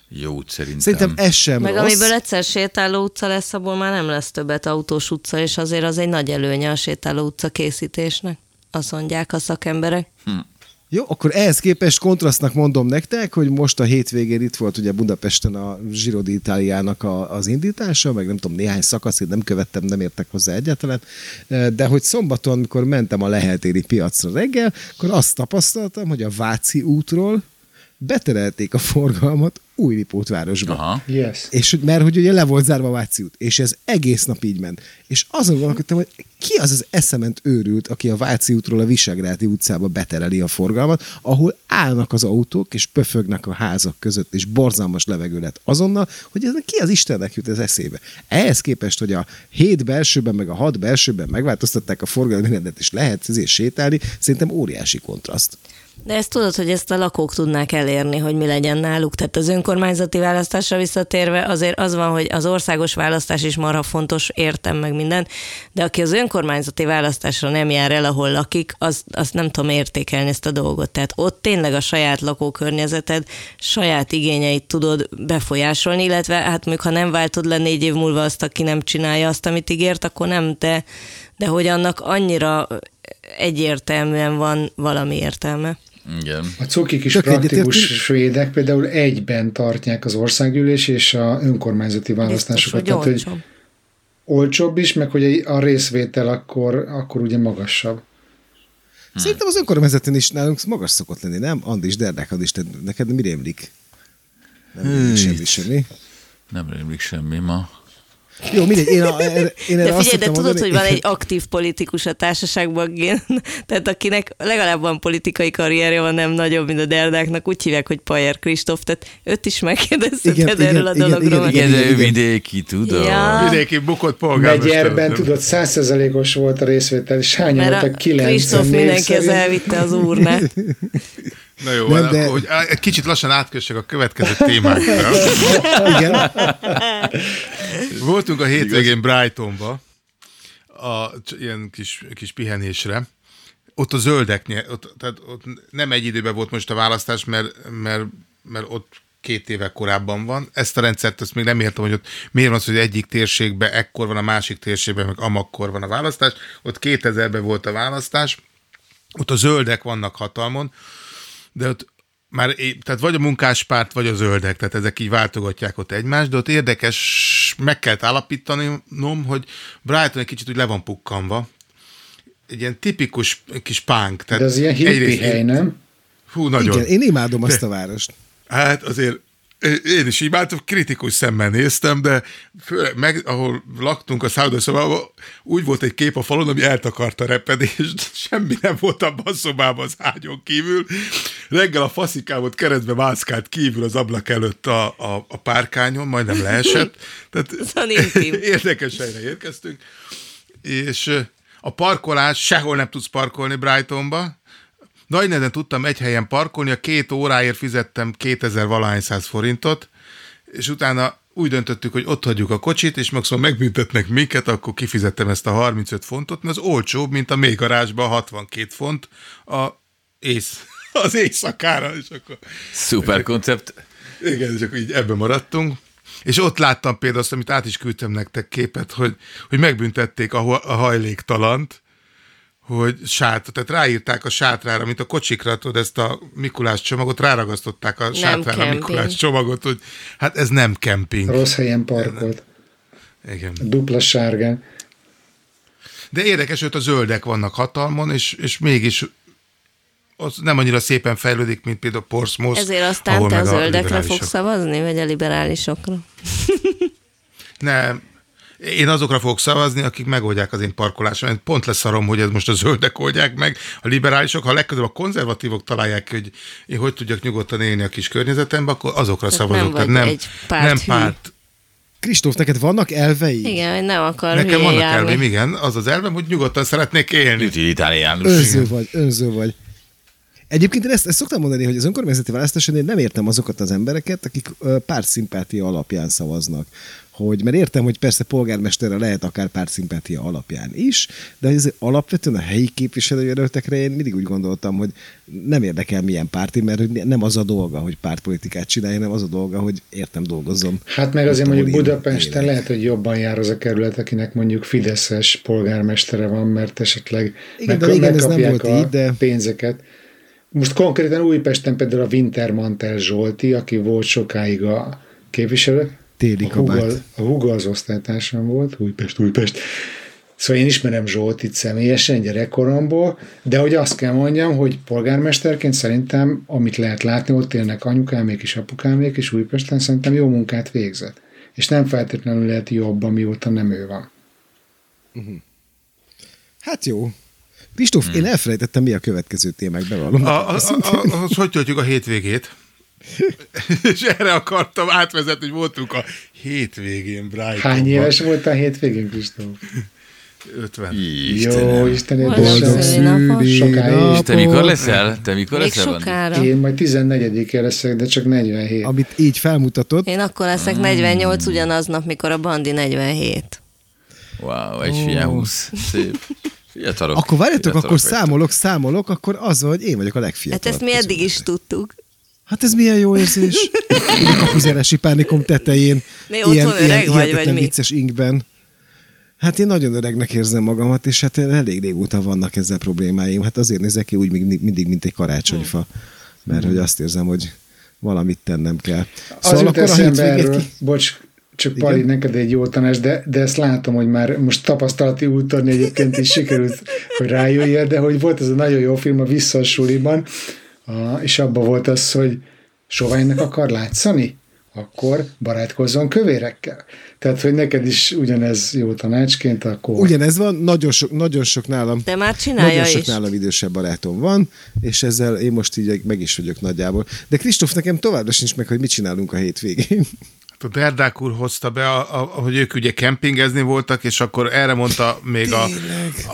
jót szerintem. Szerintem ez sem Meg rossz. amiből egyszer sétáló utca lesz, abból már nem lesz többet autós utca, és azért az egy nagy előnye a sétáló utca készítésnek. Azt mondják a szakemberek. Jó, akkor ehhez képest kontrasztnak mondom nektek, hogy most a hétvégén itt volt ugye Budapesten a Giro d'Italiának a, az indítása, meg nem tudom, néhány szakasz, én nem követtem, nem értek hozzá egyáltalán, de hogy szombaton, amikor mentem a Leheltéri piacra reggel, akkor azt tapasztaltam, hogy a Váci útról beterelték a forgalmat Újlipótvárosba. Aha. Yes. És mert hogy ugye le volt zárva a Váci út, és ez egész nap így ment. És azon gondolkodtam, hogy ki az az eszement őrült, aki a Váci útról a Visegrádi utcába betereli a forgalmat, ahol állnak az autók, és pöfögnek a házak között, és borzalmas levegő lett azonnal, hogy ez ki az Istennek jut ez eszébe. Ehhez képest, hogy a hét belsőben, meg a hat belsőben megváltoztatták a forgalmi rendet, és lehet ezért sétálni, szerintem óriási kontraszt. De ezt tudod, hogy ezt a lakók tudnák elérni, hogy mi legyen náluk. Tehát az önkormányzati választásra visszatérve azért az van, hogy az országos választás is marha fontos, értem meg minden, de aki az önkormányzati választásra nem jár el, ahol lakik, az, az nem tudom értékelni ezt a dolgot. Tehát ott tényleg a saját lakókörnyezeted, saját igényeit tudod befolyásolni, illetve hát mondjuk, ha nem váltod le négy év múlva azt, aki nem csinálja azt, amit ígért, akkor nem, de, de hogy annak annyira egyértelműen van valami értelme. Igen. A cuki kis Tök praktikus egyetértünk. svédek például egyben tartják az országgyűlés és a önkormányzati Biztos, választásokat. hogy Tehát, hogy olcsóbb. olcsóbb is, meg hogy a részvétel akkor, akkor ugye magasabb. Hmm. Szerintem az önkormányzaton is nálunk magas szokott lenni, nem? Andis, Derdák Andis, te, neked mi rémlik? Nem rémlik semmi, semmi. Nem rémlik semmi ma. Jó, mindegy, én, a, én erre De azt figyelj, de tudod, mondani, hogy van egy aktív politikus a társaságban, tehát akinek legalább van politikai karrierje van, nem nagyobb, mint a Derdáknak, úgy hívják, hogy Pajer Kristóf, tehát őt is Igen, megkérdezheted igen, erről a igen, dologról. igen, Igen, de ő igen. vidéki, tudod? Ja. Vidéki bukott polgármester. Megyerben, tudod, százszerzelékos volt a részvétel, és hányan voltak? Kilenc. Kristóf mindenki az elvitte az úrnát. Na jó, Nem, van, de- akkor, hogy egy kicsit lassan átkössek a következő témákra. Igen. Voltunk a hétvégén Brightonba, a ilyen kis, kis pihenésre. Ott a zöldek, nye- ott, tehát ott nem egy időben volt most a választás, mert, mert, mert ott két éve korábban van. Ezt a rendszert azt még nem értem, hogy ott miért van az, hogy egyik térségben ekkor van, a másik térségben meg amakkor van a választás. Ott 2000-ben volt a választás, ott a zöldek vannak hatalmon, de ott már, tehát vagy a munkáspárt, vagy a zöldek, tehát ezek így váltogatják ott egymást, de ott érdekes, meg kell állapítanom, hogy Brighton egy kicsit úgy le van pukkanva. Egy ilyen tipikus kis pánk. Tehát De az ilyen hippi hely, nem? Hú, nagyon. Igen, én imádom azt a várost. Hát azért én is imádtam, kritikus szemmel néztem, de főleg meg, ahol laktunk a szállodaszobában, úgy volt egy kép a falon, ami eltakarta a repedést, semmi nem volt abban a szobában az ágyon kívül. Reggel a faszikámot keresztbe mászkált kívül az ablak előtt a, a, a párkányon, majdnem leesett. Tehát érdekes helyre érkeztünk. És a parkolás, sehol nem tudsz parkolni Brightonba, nagy nehezen tudtam egy helyen parkolni, a két óráért fizettem 2000 valahány száz forintot, és utána úgy döntöttük, hogy ott hagyjuk a kocsit, és maximum megbüntetnek minket, akkor kifizettem ezt a 35 fontot, mert az olcsóbb, mint a még garázsban a 62 font a ész, az éjszakára, és akkor Szuper koncept. igen, és akkor így ebben maradtunk. És ott láttam például azt, amit át is küldtem nektek képet, hogy, hogy megbüntették a, a hajléktalant, hogy sát, tehát ráírták a sátrára, mint a kocsikra, tudod, ezt a Mikulás csomagot, ráragasztották a sátrára a kemping. Mikulás csomagot, hogy hát ez nem kemping. Rossz helyen parkolt. Igen. Dupla sárgán. De érdekes, hogy ott a zöldek vannak hatalmon, és, és mégis az nem annyira szépen fejlődik, mint például Portsmouth. Ezért aztán te a zöldekre fogsz szavazni, vagy a liberálisokra? Nem. Én azokra fogok szavazni, akik megoldják az én parkolásomat. Pont leszarom, hogy ez most a zöldek oldják meg. A liberálisok, ha legközelebb a konzervatívok találják hogy én hogy tudjak nyugodtan élni a kis környezetemben, akkor azokra Tehát szavazok. nem vagy nem, egy párt nem párt. Kristóf, neked vannak elvei? Igen, nem akar Nekem vannak járni. elvém, igen. Az az elvem, hogy nyugodtan szeretnék élni. Utilitáriánus. Önző vagy, önző vagy. Egyébként én ezt, ezt szoktam mondani, hogy az önkormányzati választáson én nem értem azokat az embereket, akik pártszimpátia alapján szavaznak. Hogy, mert értem, hogy persze polgármesterre lehet akár pártszimpátia alapján is, de azért alapvetően a helyi képviselőjelöltekre én mindig úgy gondoltam, hogy nem érdekel milyen párti, mert nem az a dolga, hogy pártpolitikát csinálja, hanem az a dolga, hogy értem dolgozzon. Hát meg azért mondjuk Budapesten élek. lehet, hogy jobban jár az a kerület, akinek mondjuk Fideszes polgármestere van, mert esetleg Igen, de régen ez nem volt a így, de- pénzeket. Most konkrétan Újpesten például a Wintermantel Zsolti, aki volt sokáig a képviselő. Téli a Huga, kabát. a Huga az osztálytársam volt, Újpest, Újpest. Szóval én ismerem Zsoltit személyesen gyerekkoromból, de hogy azt kell mondjam, hogy polgármesterként szerintem, amit lehet látni, ott élnek anyukámék és apukámék, és Újpesten szerintem jó munkát végzett. És nem feltétlenül lehet jobb, amióta nem ő van. Hát jó. Kristóf, én elfelejtettem, mi a következő témák, bevallom. A, a, a, a, az hogy töltjük a hétvégét? És erre akartam átvezetni, hogy voltunk a hétvégén Brightonban. Hány éves voltál hétvégén, Kristóf? 50. Jó, Isten Boldog szülinapos. Te mikor leszel? Te mikor Még leszel? Sokára. Én majd 14 leszek, de csak 47. Amit így felmutatott, Én akkor leszek 48 ugyanaznap, mikor a Bandi 47. Wow, egy fiam 20. Szép. Fiatalok. akkor várjatok, Fiatalok akkor vagytok. számolok, számolok, akkor az hogy én vagyok a Hát legfiatalabb. ezt mi eddig is tudtuk. Hát ez milyen jó érzés. A kapuzárási pánikom tetején. Mi otthon öreg vagy, hihetetlen vagy mi? vicces inkben. Hát én nagyon öregnek érzem magamat, és hát elég régóta vannak ezzel problémáim. Hát azért nézek ki úgy mindig, mindig mint egy karácsonyfa. Mert hogy azt érzem, hogy valamit tennem kell. Az jut akkor a eszembe hétvégét erről, ki... bocs, csak Igen? Pali, neked egy jó tanács, de, de ezt látom, hogy már most tapasztalati úton egyébként is sikerült, hogy rájöjjél, de hogy volt ez a nagyon jó film a Vissza a suliban, a, és abban volt az, hogy soványnak akar látszani, akkor barátkozzon kövérekkel. Tehát, hogy neked is ugyanez jó tanácsként, akkor Ugyanez van, nagyon sok, nagyon sok nálam. De már csinálja Nagyon sok is. nálam idősebb barátom van, és ezzel én most így meg is vagyok nagyjából. De Kristóf, nekem továbbra sincs meg, hogy mit csinálunk a hétvégén. A Berdák úr hozta be, a, a, hogy ők ugye kempingezni voltak, és akkor erre mondta még a,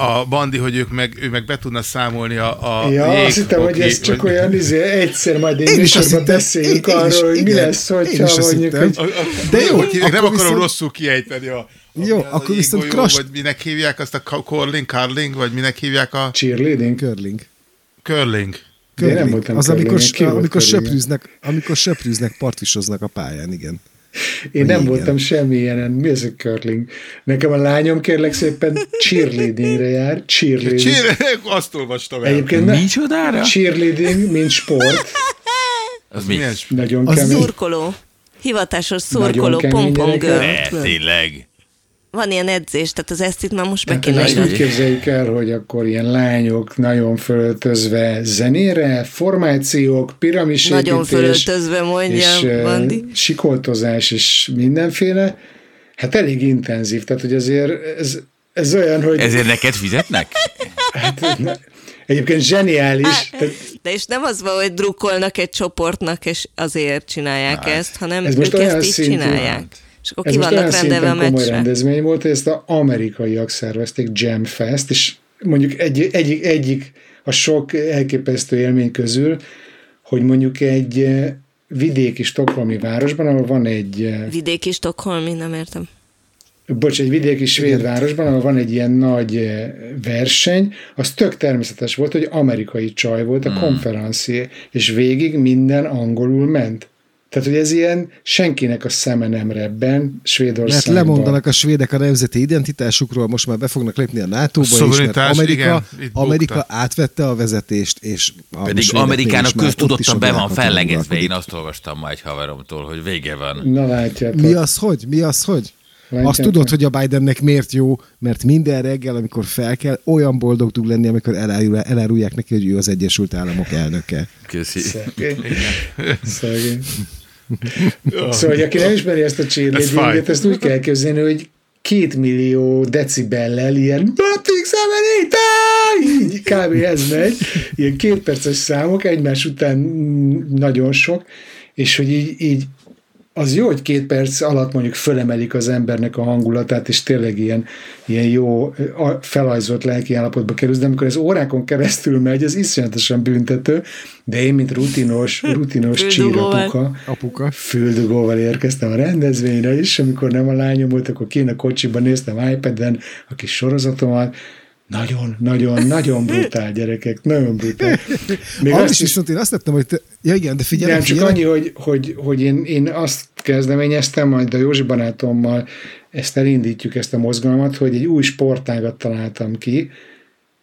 a Bandi, hogy ők meg, ő meg be tudna számolni a, a Ja, jég- azt hittem, hogy ez csak vagy- olyan, izé, egyszer majd egy Én is azt beszéljünk Én- én is, arról, hogy mi lesz, Én is hogyha mondjuk, hogy A, a, De jó, hogy nem akkor akarom viszont- rosszul kiejteni a, Jó, a, akkor viszont crash- Vagy minek hívják azt a curling, curling, vagy minek hívják a cheerleading? Curling. curling. De én nem Curling. voltam Az, amikor, amikor, söprűznek, amikor söprűznek, partvisoznak a pályán, igen. Én nem Igen. voltam semmilyen, mi a curling? Nekem a lányom kérlek szépen cheerleadingre jár, cheerleading. Csír, azt olvastam el. Egyébként ne- Micsodára? cheerleading, mint sport, Az mi? Nagyon Az kemény. Szurkoló. Hivatásos szurkoló, kemény pompon gyerekek. girl. Ne, tényleg. Van ilyen edzés, tehát az ezt itt már most be Tehát kéne írni. úgy képzeljük el, hogy akkor ilyen lányok nagyon fölöltözve zenére, formációk, piramisépítés, Nagyon fölöltözve mondja és eh, Bandi. sikoltozás és mindenféle. Hát elég intenzív, tehát hogy azért ez, ez olyan, hogy Ezért neked fizetnek? hát, egyébként zseniális. De és nem az van, hogy drukkolnak egy csoportnak, és azért csinálják ezt, hanem ez most ők olyan ezt így szintű- csinálják. És akkor Ez ki most vannak rendelve a komoly meccsre. rendezvény volt, hogy ezt az amerikaiak szervezték, Jam Fest, és mondjuk egy, egyik, egyik a sok elképesztő élmény közül, hogy mondjuk egy eh, vidéki stokholmi városban, ahol van egy eh, Vidéki Stockholmi, nem értem. bocs, egy vidéki svéd városban, ahol van egy ilyen nagy eh, verseny, az tök természetes volt, hogy amerikai csaj volt a Hmm. konferencié, és végig minden angolul ment. Tehát, hogy ez ilyen senkinek a szeme nem rebben Mert Svédországban. lemondanak a svédek a nemzeti identitásukról, most már be fognak lépni a NATO-ba is, mert Szuverenitás, Amerika, igen, Amerika átvette a vezetést, és a Pedig Amerikának köztudottan a be van fellegezve. Én azt olvastam ma egy haveromtól, hogy vége van. Na látjátok. Mi az, hogy? Mi az, hogy? Látjátok? Azt tudod, hogy a Bidennek miért jó, mert minden reggel, amikor fel kell, olyan boldog tud lenni, amikor elárul- elárulják neki, hogy ő az Egyesült Államok elnöke. Köszi. Szegény. Szegény. Szóval, hogy aki nem ismeri ezt a cheerleadinget, ezt úgy kell képzelni, hogy két millió decibellel ilyen így kb. ez megy, ilyen két perces számok, egymás után mm, nagyon sok, és hogy így, így az jó, hogy két perc alatt mondjuk fölemelik az embernek a hangulatát, és tényleg ilyen, ilyen jó felajzolt lelki állapotba kerülsz, de amikor ez órákon keresztül megy, az iszonyatosan büntető, de én, mint rutinos, rutinos csírapuka, Apuka. füldugóval érkeztem a rendezvényre is, amikor nem a lányom volt, akkor kén a kocsiban néztem iPad-en a kis sorozatomat, nagyon, nagyon, nagyon brutál gyerekek, nagyon brutál. Még azt is is, viszont én azt tettem, hogy te... Ja igen, de figyelj, nem, csak figyelj. annyi, hogy, hogy, hogy én, én azt kezdeményeztem, majd a Józsi barátommal ezt elindítjuk, ezt a mozgalmat, hogy egy új sportágat találtam ki,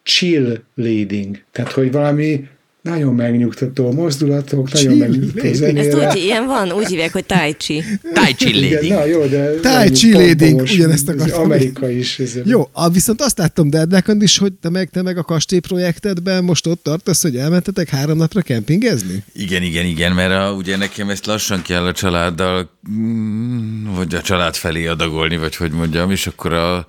chill leading. Tehát, hogy valami nagyon megnyugtató mozdulatok, nagyon megnyugtató leading. Ezt zenére. úgy, ilyen van, úgy hívják, hogy tai chi. Tai chi Igen, lady. na jó, de... Tai chi pompomos, ugyanezt ez akartam. Amerika is. Ez Jó, a, viszont azt láttam Derdnákon is, hogy te meg, te meg a kastélyprojektedben most ott tartasz, hogy elmentetek három napra kempingezni? Igen, igen, igen, mert a, ugye nekem ezt lassan kell a családdal, mm, vagy a család felé adagolni, vagy hogy mondjam, és akkor a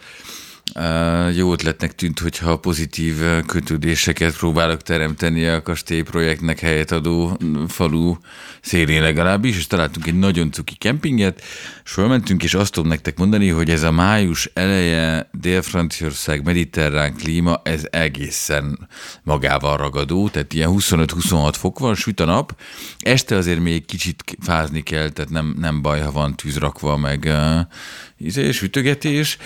jó ötletnek tűnt, hogyha pozitív kötődéseket próbálok teremteni a kastély projektnek helyet adó falu szélén legalábbis, és találtunk egy nagyon cuki kempinget, és fölmentünk, és azt tudom nektek mondani, hogy ez a május eleje Dél-Franciaország mediterrán klíma, ez egészen magával ragadó, tehát ilyen 25-26 fok van, süt a nap, este azért még kicsit fázni kell, tehát nem, nem baj, ha van tűz rakva, meg uh, izé, sütögetés.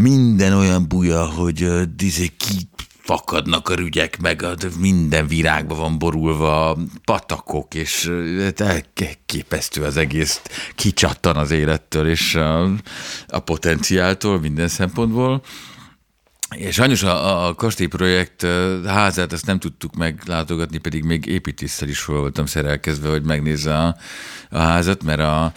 Minden olyan buja, hogy uh, izé, ki fakadnak a rügyek, meg minden virágba van borulva, patakok, és hát elképesztő az egész, kicsattan az élettől, és a, a potenciáltól minden szempontból. És sajnos a, a, kastélyprojekt ö, házát ezt nem tudtuk meglátogatni, pedig még építéssel is fel voltam szerelkezve, hogy megnézze a, a házat, mert a,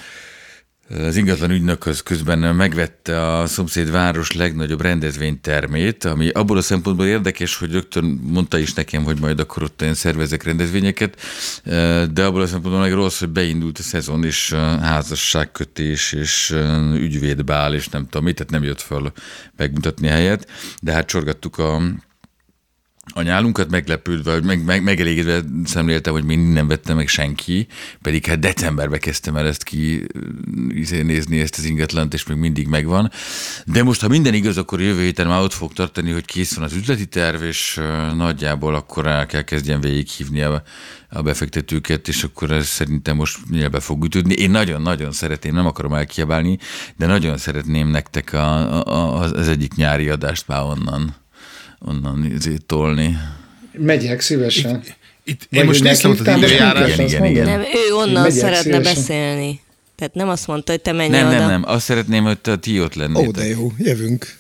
az ingatlan ügynök az közben megvette a szomszéd város legnagyobb rendezvénytermét, ami abból a szempontból érdekes, hogy rögtön mondta is nekem, hogy majd akkor ott én szervezek rendezvényeket, de abból a szempontból meg rossz, hogy beindult a szezon, és házasságkötés, és ügyvédbál, és nem tudom mit, tehát nem jött föl megmutatni helyet, de hát csorgattuk a a nyálunkat meglepődve, hogy meg, meg, megelégedve szemléltem, hogy még nem vettem meg senki, pedig hát decemberben kezdtem el ezt ki izé, nézni, ezt az ingatlant, és még mindig megvan. De most, ha minden igaz, akkor jövő héten már ott fog tartani, hogy kész van az üzleti terv, és nagyjából akkor el kell kezdjen végighívni a, a befektetőket, és akkor ez szerintem most nyilván fog ütődni. Én nagyon-nagyon szeretném, nem akarom elkiabálni, de nagyon szeretném nektek a, a, az egyik nyári adást már onnan onnan izé tolni. Megyek szívesen. Itt, én Vagy most néztem ott az időjárás. nem Igen, igen, igen. Nem, ő onnan megyek szeretne szívesen. beszélni. Tehát nem azt mondta, hogy te menj Nem, oda. nem, nem. Azt szeretném, hogy te ti ott Ó, lennétek. de jó, jövünk.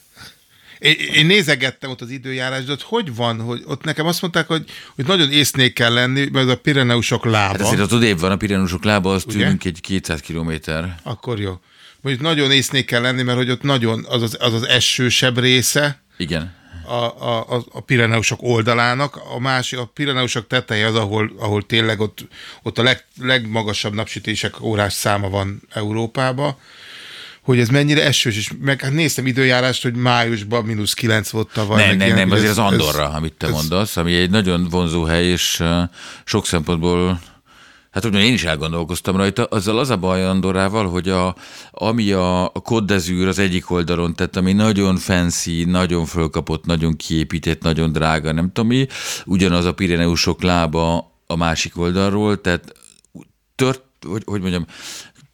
Én, én nézegettem ott az időjárás, de ott hogy van, hogy ott nekem azt mondták, hogy, hogy nagyon észnék kell lenni, mert az a Pireneusok lába. Hát azért ott odébb van a Pirenusok lába, az tőlünk egy 200 kilométer. Akkor jó. Mondjuk nagyon észnék kell lenni, mert hogy ott nagyon az az, az, az esősebb része Igen. A, a, a, Pireneusok oldalának, a másik, a Pireneusok teteje az, ahol, ahol tényleg ott, ott a leg, legmagasabb napsütések órás száma van Európába, hogy ez mennyire esős, és meg hát néztem időjárást, hogy májusban mínusz 9 volt tavaly. Nem, nem, ilyen, nem, azért ez- az Andorra, amit te ez- mondasz, ami egy nagyon vonzó hely, és uh, sok szempontból Hát mondjam, én is elgondolkoztam rajta. Azzal az a baj Andorrával, hogy a, ami a, d'Azur az egyik oldalon tett, ami nagyon fancy, nagyon fölkapott, nagyon kiépített, nagyon drága, nem tudom mi, ugyanaz a Pireneusok lába a másik oldalról, tehát tört, hogy, hogy mondjam,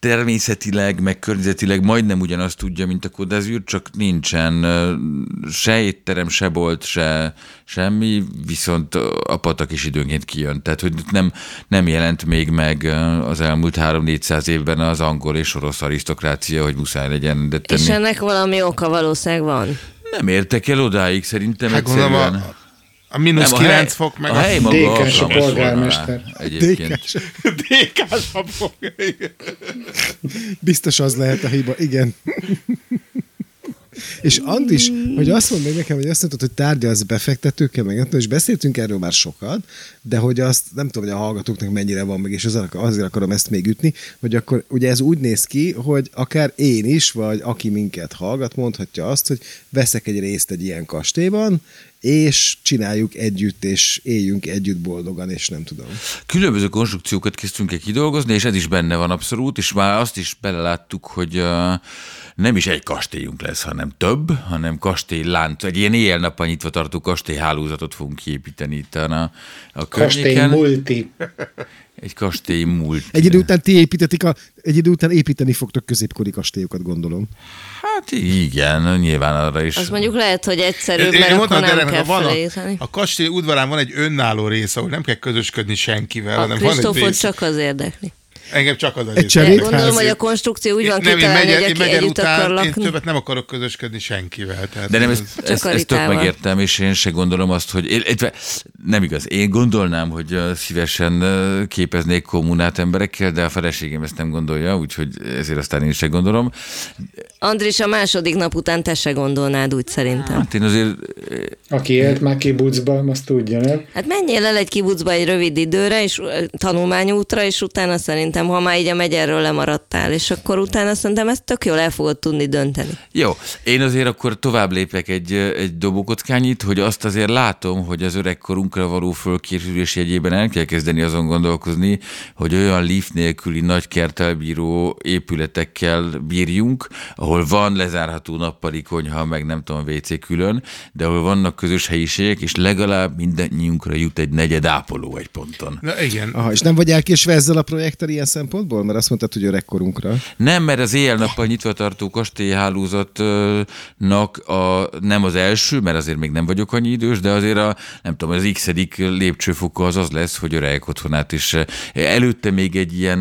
természetileg, meg környezetileg majdnem ugyanazt tudja, mint a Côte d'Azur, csak nincsen se étterem, se bolt, se semmi, viszont a patak is időnként kijön. Tehát, hogy nem, nem jelent még meg az elmúlt 3-400 évben az angol és orosz arisztokrácia, hogy muszáj legyen de tenni. És ennek valami oka valószínűleg van. Nem értek el odáig, szerintem Hát egyszerűen. gondolom a, a mínusz Nem, 9 hely, fok, meg a hely maga DK-s a polgármester. Egyébként. DK-sabb fok. igen. Biztos az lehet a hiba, igen. És Andis, hogy azt mondd meg nekem, hogy azt mondtad, hogy tárgyalsz befektetőkkel, meg és beszéltünk erről már sokat, de hogy azt nem tudom, hogy a hallgatóknak mennyire van meg, és azért, azért akarom ezt még ütni, hogy akkor ugye ez úgy néz ki, hogy akár én is, vagy aki minket hallgat, mondhatja azt, hogy veszek egy részt egy ilyen kastélyban, és csináljuk együtt, és éljünk együtt boldogan, és nem tudom. Különböző konstrukciókat kezdtünk el kidolgozni, és ez is benne van abszolút, és már azt is beleláttuk, hogy nem is egy kastélyunk lesz, hanem több, hanem kastélylánc, egy ilyen éjjel-nappal nyitva tartó kastélyhálózatot fogunk kiépíteni itt a, a Kastély multi. Egy kastély múlt. Egy idő után ti építetik a, egy idő után építeni fogtok középkori kastélyokat, gondolom. Hát igen, nyilván arra is. Az mondjuk lehet, hogy egyszerűbb, Én- mert én akkor nem kell van a, a kastély udvarán van egy önálló rész, ahol nem kell közösködni senkivel, A hanem van egy Kristófot rész. csak az érdekli. Engem csak az Egy Cserédház. gondolom, hogy a konstrukció úgy van nem, én kitalálni, hogy én aki együtt akar után, én lakni. többet nem akarok közösködni senkivel. Tehát De nem, ez- ezt, a ezt tök megértem, és én se gondolom azt, hogy... Illetve, nem igaz, én gondolnám, hogy szívesen képeznék kommunát emberekkel, de a feleségem ezt nem gondolja, úgyhogy ezért aztán én se gondolom. Andris, a második nap után te se gondolnád úgy szerintem. Hát én azért... Aki élt már kibucban, azt tudja, nem? Hát menjél el egy kibucba egy rövid időre, és ö, tanulmányútra, és utána szerintem, ha már így a megyerről lemaradtál, és akkor utána szerintem ezt tök jól el fogod tudni dönteni. Jó, én azért akkor tovább lépek egy, ö, egy dobókockányit, hogy azt azért látom, hogy az öregkorunkra való fölkészülés jegyében el kell kezdeni azon gondolkozni, hogy olyan lift nélküli nagy kerttel bíró épületekkel bírjunk, ahol van lezárható nappali konyha, meg nem tudom, WC külön, de ahol vannak közös helyiségek, és legalább mindannyiunkra jut egy negyed ápoló egy ponton. Na igen. Aha, és nem vagy elkésve ezzel a projekttel ilyen szempontból? Mert azt mondtad, hogy öregkorunkra. Nem, mert az éjjel-nappal nyitva tartó kastélyhálózatnak a, nem az első, mert azért még nem vagyok annyi idős, de azért a, nem tudom, az x lépcsőfoka az az lesz, hogy öregek otthonát is. Előtte még egy ilyen,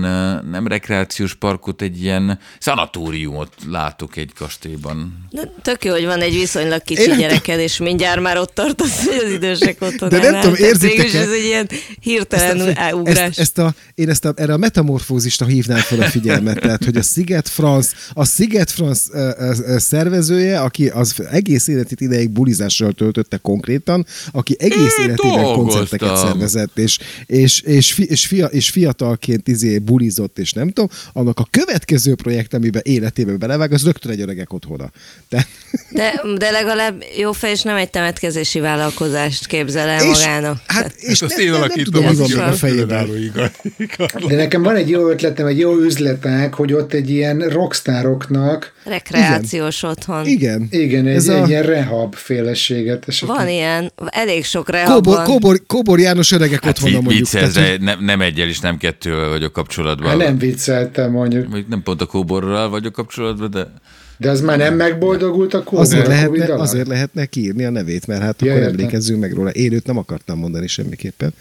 nem rekreációs parkot, egy ilyen szanatóriumot látok egy kastélyban. De tök jó, hogy van egy viszonylag Én kicsi nem gyereked, és mindjárt már ott tartasz, hogy az idősek otthon De nem tudom, érzitek-e? Végülis ez egy ilyen hirtelen ezt, ugrás. ezt, ezt a, én ezt a, erre a metamorfózisra hívnám fel a figyelmet, tehát hogy a Sziget France, a Sziget France ö, szervezője, aki az egész életét ideig bulizással töltötte konkrétan, aki egész Én életében dolgoztam. koncerteket szervezett, és, és, és, fi, és, fia, és fiatalként izé bulizott, és nem tudom, annak a következő projekt, amiben életében belevág, az rögtön egy öregek otthona. De, De, de legalább jó fej, és nem egy temetkezési vállalkozást képzel el és, magának. hát, és azt nem, én alakítom, az még a fejében. De nekem van egy jó ötletem, egy jó üzletág, hogy ott egy ilyen rockstároknak, Rekreációs otthon. Igen. igen, egy, Ez egy a- ilyen rehab féleséget. esetleg. Van ilyen, elég sok rehab Kóbor, van. Kóbor, Kóbor János öregek Hát otthona mondjuk. viccelsz, Tehát, nem, nem egyel és nem kettővel vagyok kapcsolatban. Hát nem vicceltem mondjuk, Mondjuk nem pont a kóborral vagyok kapcsolatban, de de az már nem megboldogult a kóbor Azért a Covid lehetne, alatt? azért lehetne kiírni a nevét, mert hát Ja, akkor értem. emlékezzünk meg róla. Élőt nem akartam mondani semmiképpen.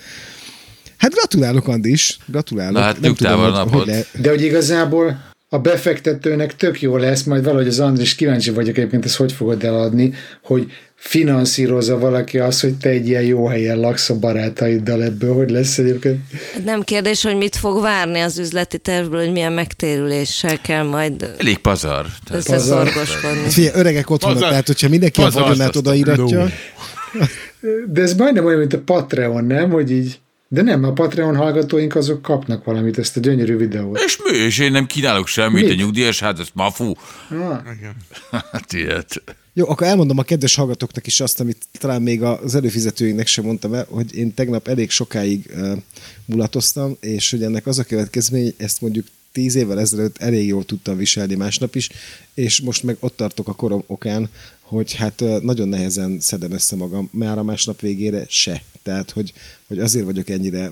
Hát gratulálok, Andis, gratulálok. Na hát Nem tudom, hogy, napot. hogy le... De hogy igazából a befektetőnek tök jó lesz, majd valahogy az Andris kíváncsi vagyok egyébként, ezt hogy fogod eladni, hogy finanszírozza valaki azt, hogy te egy ilyen jó helyen laksz a barátaiddal ebből, hogy lesz egyébként. Nem kérdés, hogy mit fog várni az üzleti tervből, hogy milyen megtérüléssel kell majd Elég pazar. Összeszorgoskodni. Hát Figyelj, öregek otthon, tehát hogyha mindenki a pazar- vagyonát odaíratja, De ez majdnem olyan, mint a Patreon, nem? Hogy így de nem, a Patreon hallgatóink azok kapnak valamit, ezt a gyönyörű videót. És mi? És én nem kínálok semmit, Mit? a nyugdíjas, hát ez mafu. Ah, Hát ilyet. Jó, akkor elmondom a kedves hallgatóknak is azt, amit talán még az előfizetőinknek sem mondtam el, hogy én tegnap elég sokáig uh, mulatoztam, és hogy ennek az a következmény, ezt mondjuk tíz évvel ezelőtt elég jól tudtam viselni másnap is, és most meg ott tartok a korom okán, hogy hát nagyon nehezen szedem össze magam, már a másnap végére se. Tehát, hogy, hogy azért vagyok ennyire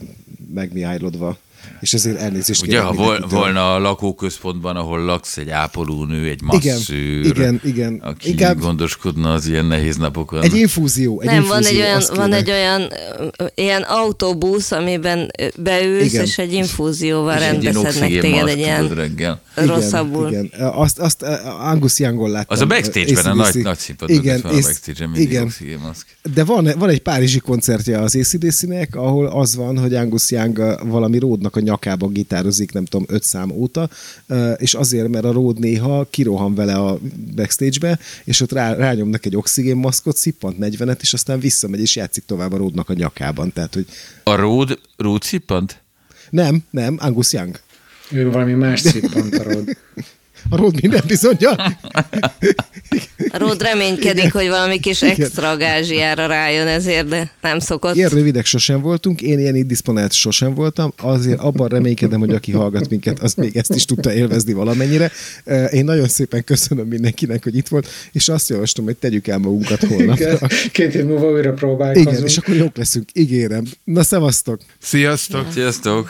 megmiájlodva, és ezért elnézést Ugye, ha vol, volna a lakóközpontban, ahol laksz, egy ápolónő, egy Igen, masszőr, igen, igen. aki Inkább- gondoskodna az ilyen nehéz napokon. Egy infúzió, egy Nem, van infúzió, egy olyan, van egy olyan ilyen autóbusz, amiben beülsz, Igen. és egy infúzióval És rendbeszednek téged egy ilyen reggel. rosszabbul. Igen, igen. Azt, azt Angus Youngon láttam. Az a backstage-ben, a AC/DC. nagy, nagy színpadon, igen, igen, van a és- backstage-en igen. De van, van egy párizsi koncertje az ACDC-nek, ahol az van, hogy Angus Young valami ródnak a nyakába gitározik, nem tudom, öt szám óta, és azért, mert a ród néha kirohan vele a backstage-be, és ott rá, rányomnak egy oxigénmaszkot, szippant 40-et, és aztán visszamegy, és játszik tovább a ródnak a nyakában. Tehát, hogy A ród, ród szippant? nem, nem, Angus Young. ő valami más szippantarod. A ród minden bizonyal. A Ród reménykedik, hogy valami kis extra gázsiára rájön ezért, de nem szokott. Ilyen rövidek sosem voltunk, én ilyen indisponált sosem voltam, azért abban reménykedem, hogy aki hallgat minket, az még ezt is tudta élvezni valamennyire. Én nagyon szépen köszönöm mindenkinek, hogy itt volt, és azt javaslom, hogy tegyük el magunkat holnap. Két év múlva újra próbálkozunk. Igen, és akkor jók leszünk, ígérem. Na, szevasztok! Sziasztok! Sziasztok!